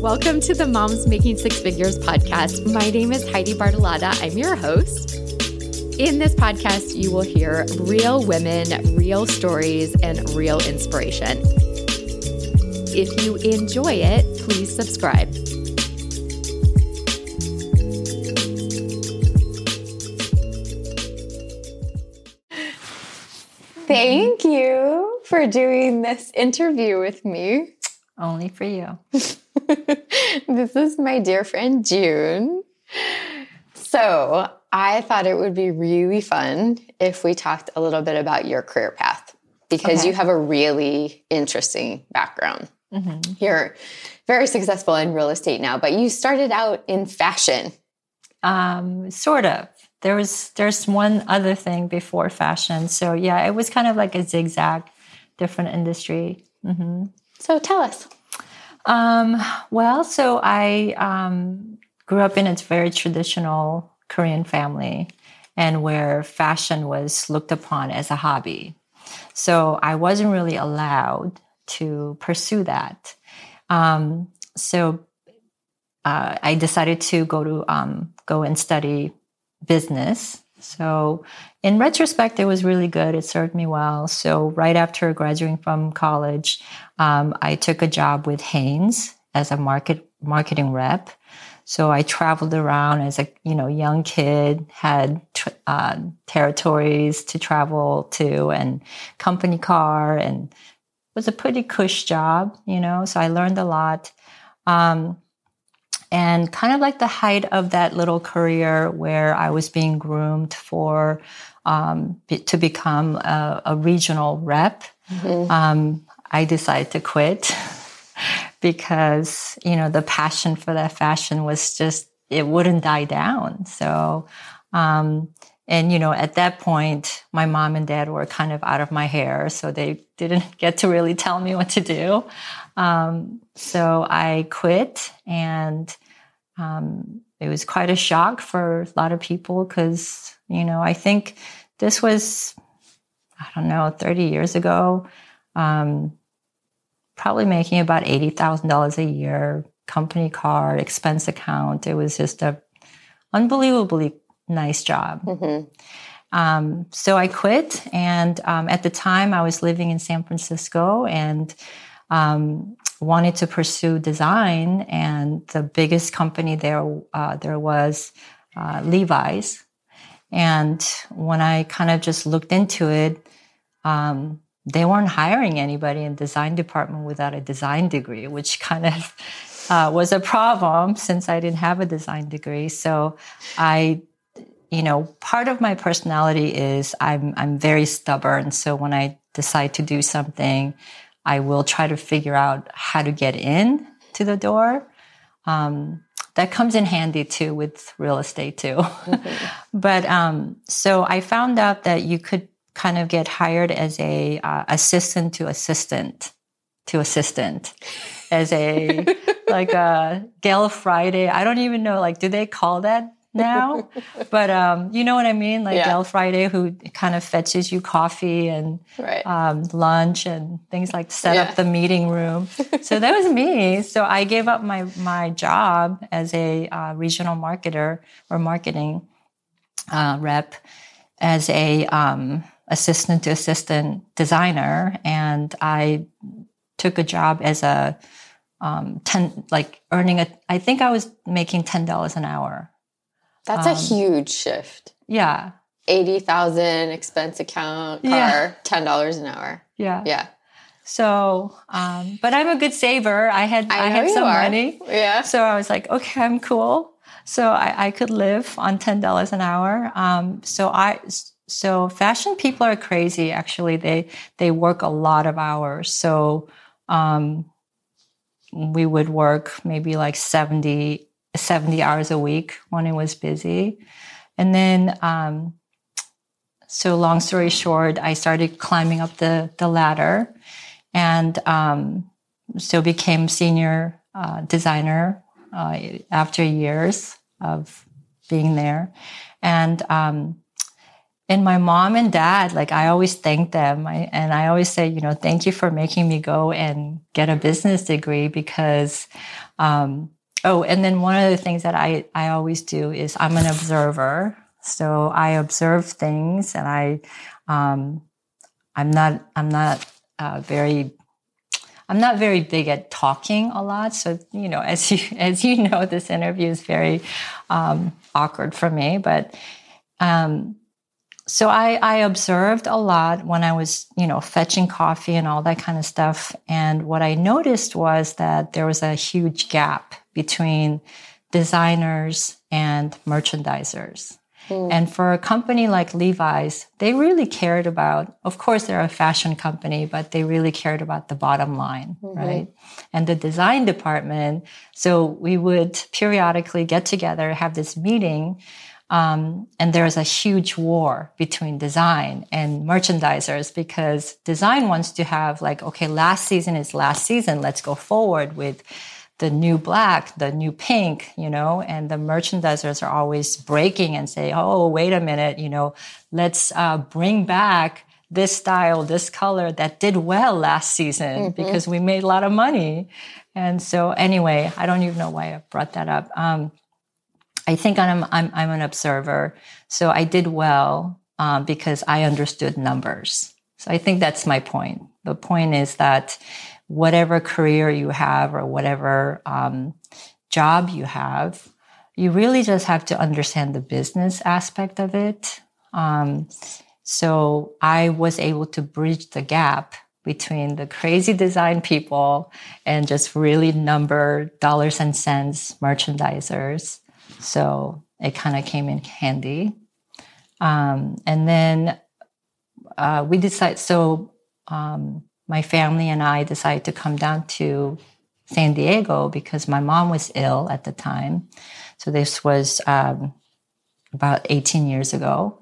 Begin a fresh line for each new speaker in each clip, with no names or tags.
Welcome to the Moms Making Six Figures podcast. My name is Heidi Bartolotta. I'm your host. In this podcast, you will hear real women, real stories, and real inspiration. If you enjoy it, please subscribe. Thank you for doing this interview with me.
Only for you.
this is my dear friend June. So, I thought it would be really fun if we talked a little bit about your career path because okay. you have a really interesting background. Mm-hmm. You're very successful in real estate now, but you started out in fashion.
Um, sort of. There was there's one other thing before fashion. So yeah, it was kind of like a zigzag, different industry.
Mm-hmm. So tell us.
Um, well, so I um, grew up in a very traditional Korean family, and where fashion was looked upon as a hobby. So I wasn't really allowed to pursue that. Um, so uh, I decided to go to um, go and study business. So in retrospect, it was really good. It served me well. So right after graduating from college, um, I took a job with Hanes as a market marketing rep. So I traveled around as a you know young kid, had uh, territories to travel to, and company car, and it was a pretty cush job, you know. So I learned a lot. Um, and kind of like the height of that little career where I was being groomed for um, to become a, a regional rep, mm-hmm. um, I decided to quit because you know the passion for that fashion was just it wouldn't die down. So. Um, and you know, at that point, my mom and dad were kind of out of my hair, so they didn't get to really tell me what to do. Um, so I quit, and um, it was quite a shock for a lot of people because, you know, I think this was, I don't know, 30 years ago, um, probably making about $80,000 a year, company car, expense account. It was just a unbelievably nice job. Mm-hmm. Um, so I quit, and um, at the time I was living in San Francisco, and um, wanted to pursue design, and the biggest company there uh, there was uh, Levi's. And when I kind of just looked into it, um, they weren't hiring anybody in design department without a design degree, which kind of uh, was a problem since I didn't have a design degree. So I, you know, part of my personality is I'm I'm very stubborn. So when I decide to do something, I will try to figure out how to get in to the door. Um, that comes in handy too with real estate too. Mm-hmm. but um, so I found out that you could kind of get hired as a uh, assistant to assistant to assistant as a like a Gal Friday. I don't even know like do they call that now. but um, you know what I mean? Like yeah. Friday, who kind of fetches you coffee and right. um, lunch and things like set yeah. up the meeting room. so that was me. So I gave up my my job as a uh, regional marketer or marketing uh, rep as a um, assistant to assistant designer, and I took a job as a um, 10 like earning a i think i was making $10 an hour
that's um, a huge shift.
Yeah.
80,000 expense account car, yeah. $10 an hour.
Yeah.
Yeah.
So, um, but I'm a good saver. I had, I, I had some are. money.
Yeah.
So I was like, okay, I'm cool. So I, I could live on $10 an hour. Um, so I, so fashion people are crazy. Actually, they, they work a lot of hours. So, um, we would work maybe like 70, 70 hours a week when it was busy. And then, um, so long story short, I started climbing up the, the ladder and um, so became senior uh, designer uh, after years of being there. And um, and my mom and dad, like I always thank them. I, and I always say, you know, thank you for making me go and get a business degree because, um, oh, and then one of the things that I, I always do is I'm an observer. So I observe things and I, um, I'm not, I'm not uh, very I'm not very big at talking a lot. So, you know, as you, as you know, this interview is very um, awkward for me. But um, so I, I observed a lot when I was, you know, fetching coffee and all that kind of stuff. And what I noticed was that there was a huge gap between designers and merchandisers. Mm. And for a company like Levi's, they really cared about, of course, they're a fashion company, but they really cared about the bottom line, mm-hmm. right? And the design department. So we would periodically get together, have this meeting. Um, and there's a huge war between design and merchandisers because design wants to have like, okay, last season is last season. Let's go forward with the new black, the new pink, you know, and the merchandisers are always breaking and say, oh, wait a minute, you know, let's uh, bring back this style, this color that did well last season mm-hmm. because we made a lot of money. And so, anyway, I don't even know why I brought that up. Um, I think I'm, I'm, I'm, an observer. So I did well um, because I understood numbers. So I think that's my point. The point is that whatever career you have or whatever um, job you have, you really just have to understand the business aspect of it. Um, so I was able to bridge the gap between the crazy design people and just really number dollars and cents merchandisers. So it kind of came in handy. Um, and then uh, we decided, so um, my family and I decided to come down to San Diego because my mom was ill at the time. So this was um, about 18 years ago.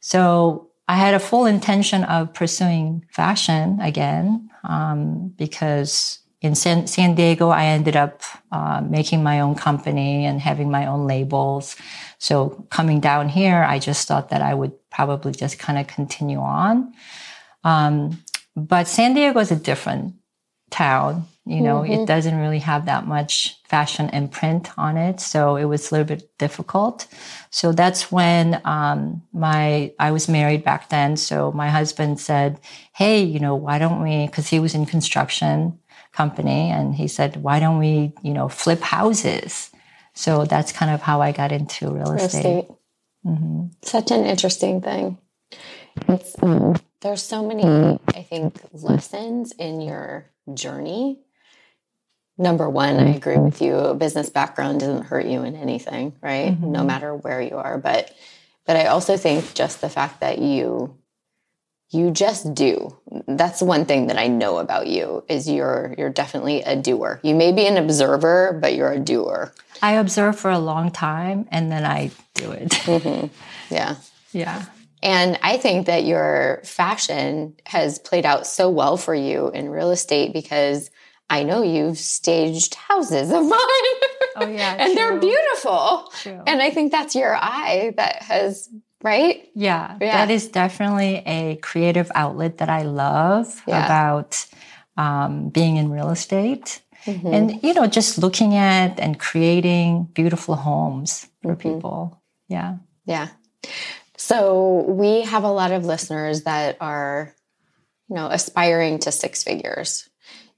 So I had a full intention of pursuing fashion again um, because in San, San, Diego, I ended up uh, making my own company and having my own labels. So coming down here, I just thought that I would probably just kind of continue on. Um, but San Diego is a different town. You know, mm-hmm. it doesn't really have that much fashion imprint on it. So it was a little bit difficult. So that's when um, my I was married back then. So my husband said, "Hey, you know, why don't we?" Because he was in construction company, and he said, "Why don't we, you know, flip houses?" So that's kind of how I got into real, real estate. estate.
Mm-hmm. Such an interesting thing. It's um, there's so many, I think, lessons in your journey. Number one, I agree with you. A business background doesn't hurt you in anything, right? Mm-hmm. No matter where you are. But but I also think just the fact that you you just do. That's one thing that I know about you is you're you're definitely a doer. You may be an observer, but you're a doer.
I observe for a long time and then I do it. Mm-hmm.
Yeah.
Yeah.
And I think that your fashion has played out so well for you in real estate because I know you've staged houses of mine.
Oh, yeah.
and true. they're beautiful. True. And I think that's your eye that has, right?
Yeah, yeah. That is definitely a creative outlet that I love yeah. about um, being in real estate. Mm-hmm. And, you know, just looking at and creating beautiful homes for mm-hmm. people. Yeah.
Yeah. So we have a lot of listeners that are, you know, aspiring to six figures.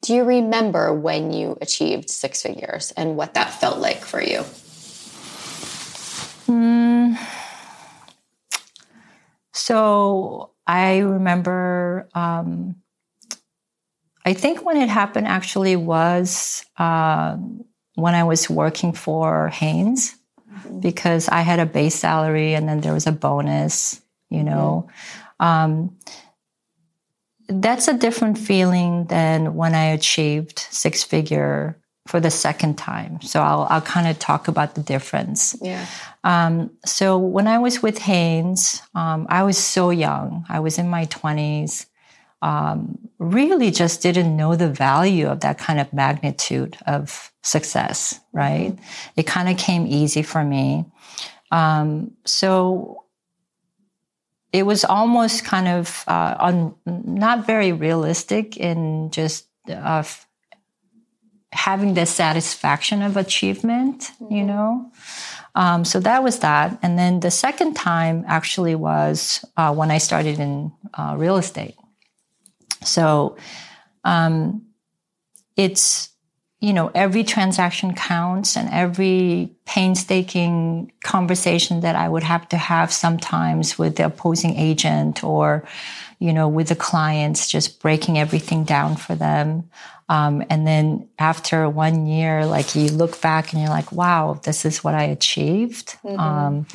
Do you remember when you achieved six figures and what that felt like for you?
Mm. So I remember, um, I think when it happened actually was uh, when I was working for Because I had a base salary and then there was a bonus, you know. Mm-hmm. Um, that's a different feeling than when I achieved six figure for the second time. So I'll, I'll kind of talk about the difference.
Yeah.
Um, so when I was with Hanes, um, I was so young. I was in my 20s um, really just didn't know the value of that kind of magnitude of success, right? Mm-hmm. It kind of came easy for me. Um, so it was almost kind of uh, un, not very realistic in just uh, having the satisfaction of achievement, mm-hmm. you know. Um, so that was that. And then the second time actually was uh, when I started in uh, real estate. So um, it's, you know, every transaction counts and every painstaking conversation that I would have to have sometimes with the opposing agent or, you know, with the clients, just breaking everything down for them. Um, and then after one year, like you look back and you're like, wow, this is what I achieved. Mm-hmm. Um,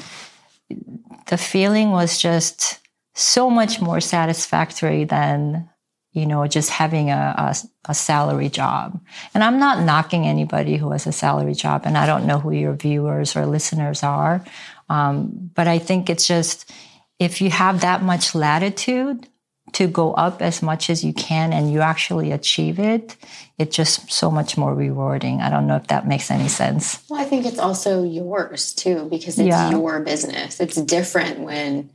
the feeling was just so much more satisfactory than, you know, just having a, a, a salary job. And I'm not knocking anybody who has a salary job, and I don't know who your viewers or listeners are. Um, but I think it's just, if you have that much latitude, to go up as much as you can and you actually achieve it, it's just so much more rewarding. I don't know if that makes any sense.
Well, I think it's also yours too, because it's yeah. your business. It's different when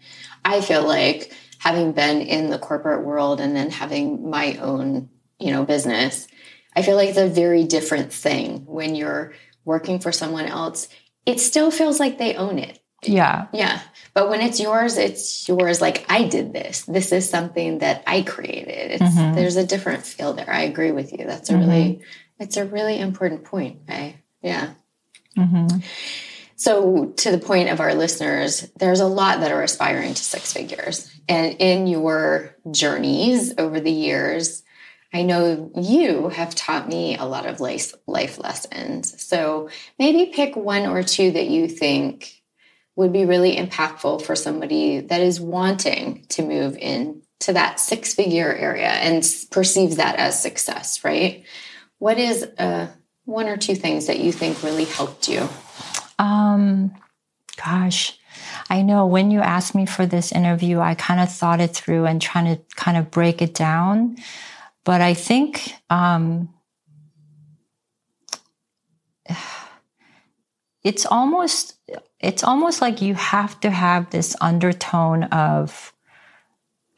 I feel like having been in the corporate world and then having my own, you know, business, I feel like it's a very different thing when you're working for someone else. It still feels like they own it.
Yeah.
Yeah. But when it's yours, it's yours. Like I did this. This is something that I created. It's mm-hmm. there's a different feel there. I agree with you. That's a mm-hmm. really it's a really important point. I yeah. Mm-hmm. So to the point of our listeners, there's a lot that are aspiring to six figures. And in your journeys over the years, I know you have taught me a lot of life, lessons. So maybe pick one or two that you think would be really impactful for somebody that is wanting to move in to that six figure area and perceives that as success, right? What is uh, one or two things that you think really helped you?
Um, gosh, I know when you asked me for this interview, I kind of thought it through and trying to kind of break it down. But I think um, it's almost it's almost like you have to have this undertone of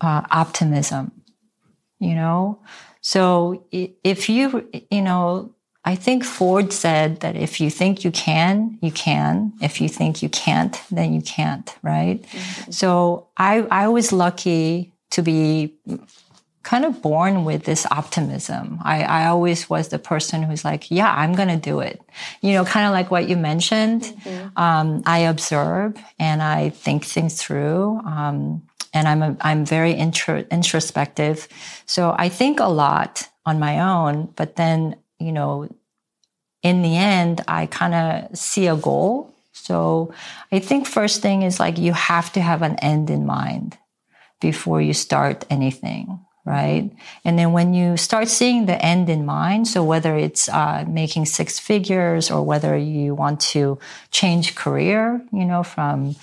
uh, optimism you know so if you you know i think ford said that if you think you can you can if you think you can't then you can't right mm-hmm. so i i was lucky to be kind of born with this optimism. I, I always was the person who's like, yeah, I'm going to do it. You know, kind of like what you mentioned. Mm-hmm. Um, I observe and I think things through. Um, and I'm, a, I'm very intro, introspective. So I think a lot on my own, but then, you know, in the end, I kind of see a goal. So I think first thing is like you have to have an end in mind before you start anything right? And then when you start seeing the end in mind, so whether it's uh, making six figures or whether you want to change career, you know, from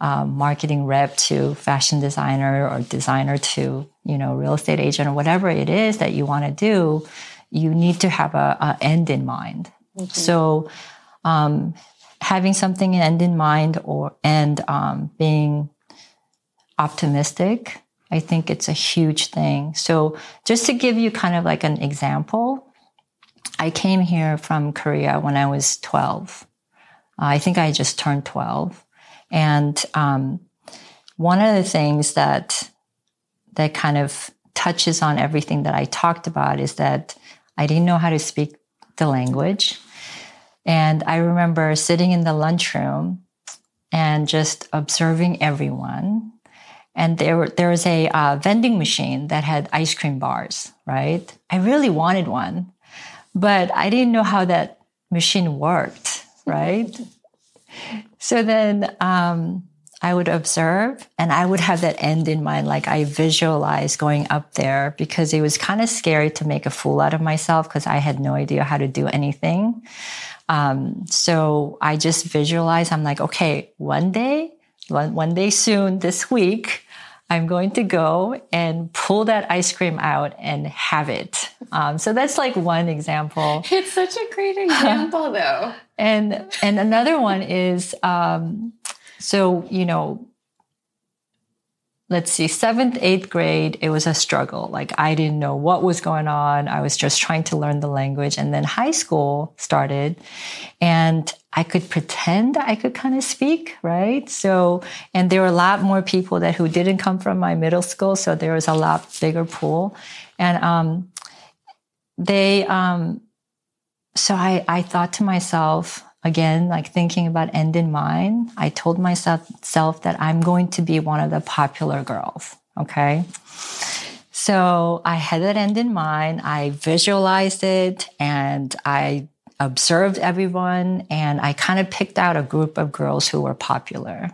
um, marketing rep to fashion designer or designer to, you know, real estate agent or whatever it is that you want to do, you need to have a, a end in mind. Mm-hmm. So, um, having something end in mind or and um, being optimistic I think it's a huge thing. So just to give you kind of like an example, I came here from Korea when I was 12. I think I just turned 12. And um, one of the things that that kind of touches on everything that I talked about is that I didn't know how to speak the language. And I remember sitting in the lunchroom and just observing everyone and there there was a uh, vending machine that had ice cream bars. Right, I really wanted one, but I didn't know how that machine worked. Right, so then um, I would observe, and I would have that end in mind. Like I visualized going up there because it was kind of scary to make a fool out of myself because I had no idea how to do anything. Um, so I just visualized. I'm like, okay, one day one, one day soon this week, I'm going to go and pull that ice cream out and have it. Um, so that's like one example.
It's such a great example, though.
And and another one is um, so you know, let's see, seventh, eighth grade, it was a struggle. Like I didn't know what was going on. I was just trying to learn the language. And then high school started and I could pretend I could kind of speak, right? So, and there were a lot more people that who didn't come from my middle school. So there was a lot bigger pool. And, um, they, um, so I, I thought to myself, again, like thinking about end in mind, I told myself self that I'm going to be one of the popular girls. Okay. So I had that end in mind. I visualized it and I observed everyone and I kind of picked out a group of girls who were popular.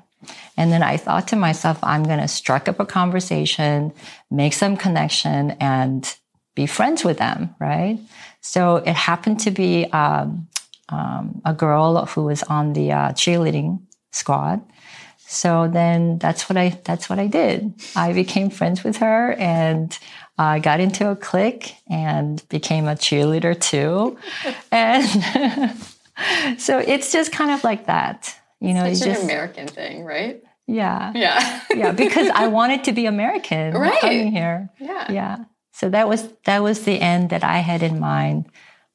And then I thought to myself, I'm going to strike up a conversation, make some connection and be friends with them. Right. So it happened to be, um, um, a girl who was on the uh, cheerleading squad. So then that's what I that's what I did. I became friends with her and I got into a clique and became a cheerleader too. and so it's just kind of like that. You know,
it's,
it's just
an American thing, right?
Yeah.
Yeah.
yeah, because I wanted to be American
right.
coming here.
Yeah.
Yeah. So that was that was the end that I had in mind.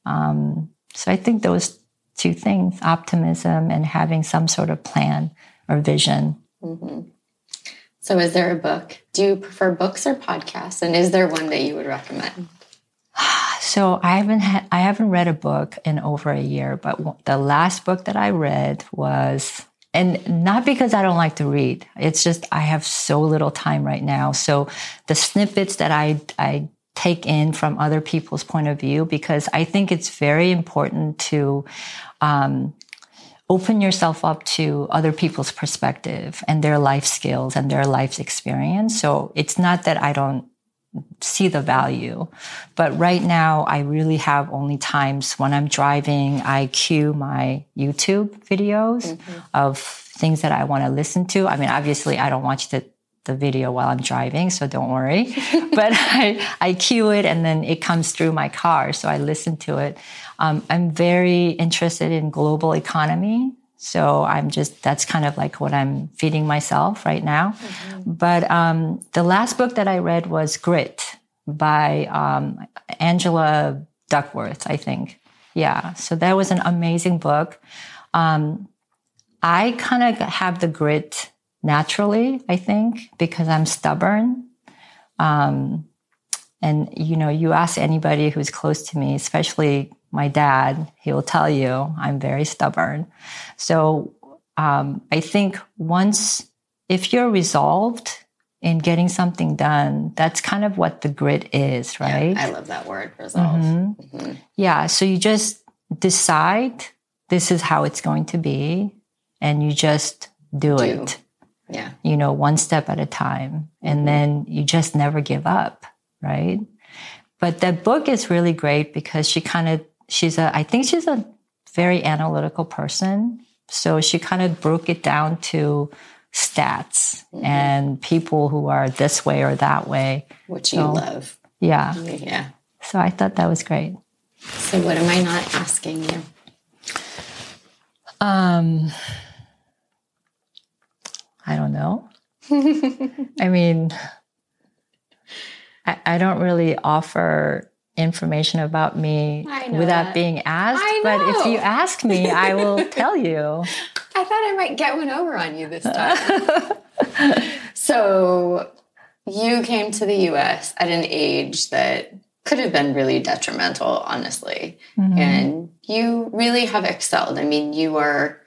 Um, so I think those two things optimism and having some sort of plan or vision.
Mm-hmm. So, is there a book? Do you prefer books or podcasts? And is there one that you would recommend?
So I haven't had, I haven't read a book in over a year, but the last book that I read was, and not because I don't like to read. It's just I have so little time right now. So the snippets that I I take in from other people's point of view because I think it's very important to um, open yourself up to other people's perspective and their life skills and their life experience. So it's not that I don't see the value, but right now I really have only times when I'm driving, I cue my YouTube videos mm-hmm. of things that I want to listen to. I mean, obviously I don't watch the the video while I'm driving, so don't worry. but I, I cue it and then it comes through my car, so I listen to it. Um, I'm very interested in global economy. So I'm just, that's kind of like what I'm feeding myself right now. Mm-hmm. But um, the last book that I read was Grit by um, Angela Duckworth, I think. Yeah. So that was an amazing book. Um, I kind of have the grit naturally, I think, because I'm stubborn. Um, and, you know, you ask anybody who's close to me, especially my dad, he will tell you I'm very stubborn. So um, I think once, if you're resolved in getting something done, that's kind of what the grit is, right?
Yeah, I love that word, resolve. Mm-hmm.
Mm-hmm. Yeah. So you just decide this is how it's going to be, and you just do, do. it.
Yeah.
You know, one step at a time. And mm-hmm. then you just never give up, right? But that book is really great because she kind of, she's a, I think she's a very analytical person. So she kind of broke it down to stats mm-hmm. and people who are this way or that way.
Which so, you love.
Yeah.
Yeah.
So I thought that was great.
So what am I not asking you?
Um, I don't know. I mean, I, I, don't really offer information about me without
that.
being asked. But if you ask me, I will tell you.
I thought I might get one over on you this time. so you came to the US at an age that could have been really detrimental, honestly. Mm-hmm. And you really have excelled. I mean, you are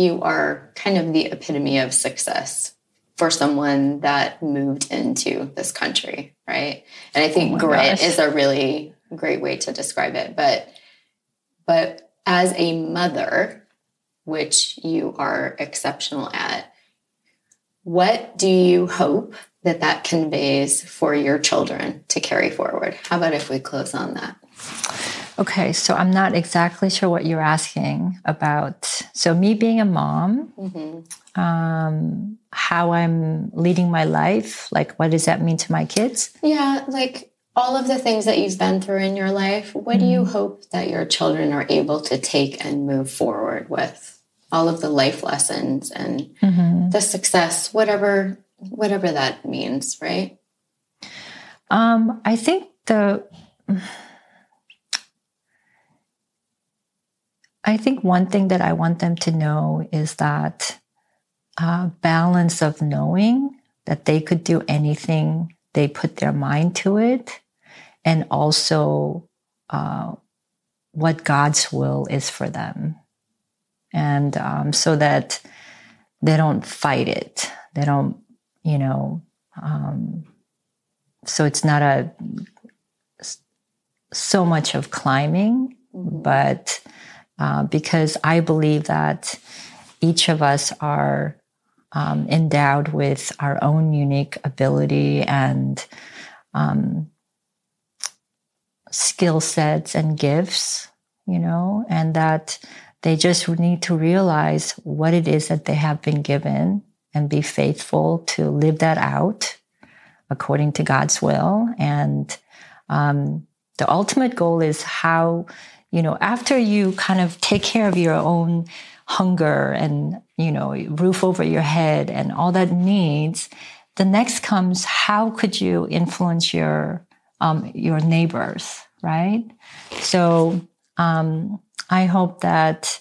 you are kind of the epitome of success for someone that moved into this country, right? And I think oh grit gosh. is a really great way to describe it. But but as a mother, which you are exceptional at, what do you hope that that conveys for your children to carry forward? How about if we close on that?
Okay, so I'm not exactly sure what you're asking about. So, me being a mom, mm-hmm. um, how I'm leading my life, like what does that mean to my kids?
Yeah, like all of the things that you've been through in your life, what mm-hmm. do you mm-hmm. hope that your children are able to take and move forward with? All of the life lessons and mm-hmm. the success, whatever whatever that means, right?
Um, I think the I think one thing that I want them to know is that uh, balance of knowing that they could do anything they put their mind to it, and also uh, what God's will is for them. And um, so that they don't fight it, they don't, you know, um, so it's not a so much of climbing, mm-hmm. but uh, because I believe that each of us are um, endowed with our own unique ability and um, skill sets and gifts, you know, and that they just need to realize what it is that they have been given and be faithful to live that out according to God's will. And um, the ultimate goal is how, you know, after you kind of take care of your own hunger and, you know, roof over your head and all that needs, the next comes how could you influence your um, your neighbors, right? So um, I hope that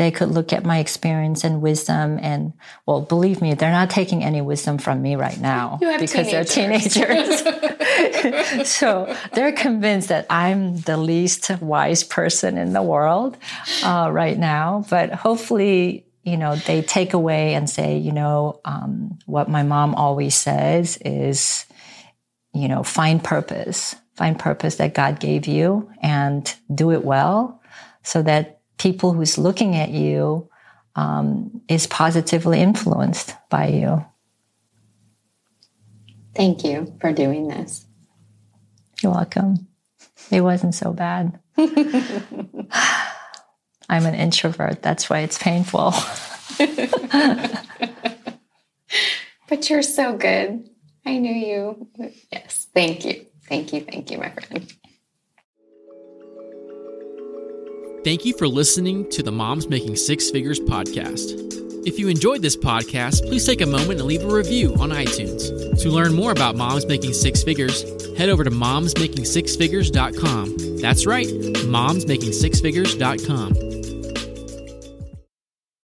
they could look at my experience and wisdom and well believe me they're not taking any wisdom from me right now because teenagers. they're teenagers. So they're convinced that i'm the least wise person in the world uh, right now. But hopefully you know they take away and say you know um, what my mom always says is you know find purpose. Find purpose that god gave you and do it well so that people who's looking at you um, is positively influenced by you.
Thank you for doing this.
You're welcome. It wasn't so bad. I'm an introvert. That's why it's painful.
but you're so good. I knew you. Yes. Thank you. Thank you. Thank you, my friend.
Thank you for listening to the Moms Making Six Figures podcast. If you enjoyed this podcast, please take a moment and leave a review on iTunes. To learn more about Moms Making Six Figures, head over to momsmakingsixfigures.com. That's right, momsmakingsixfigures.com.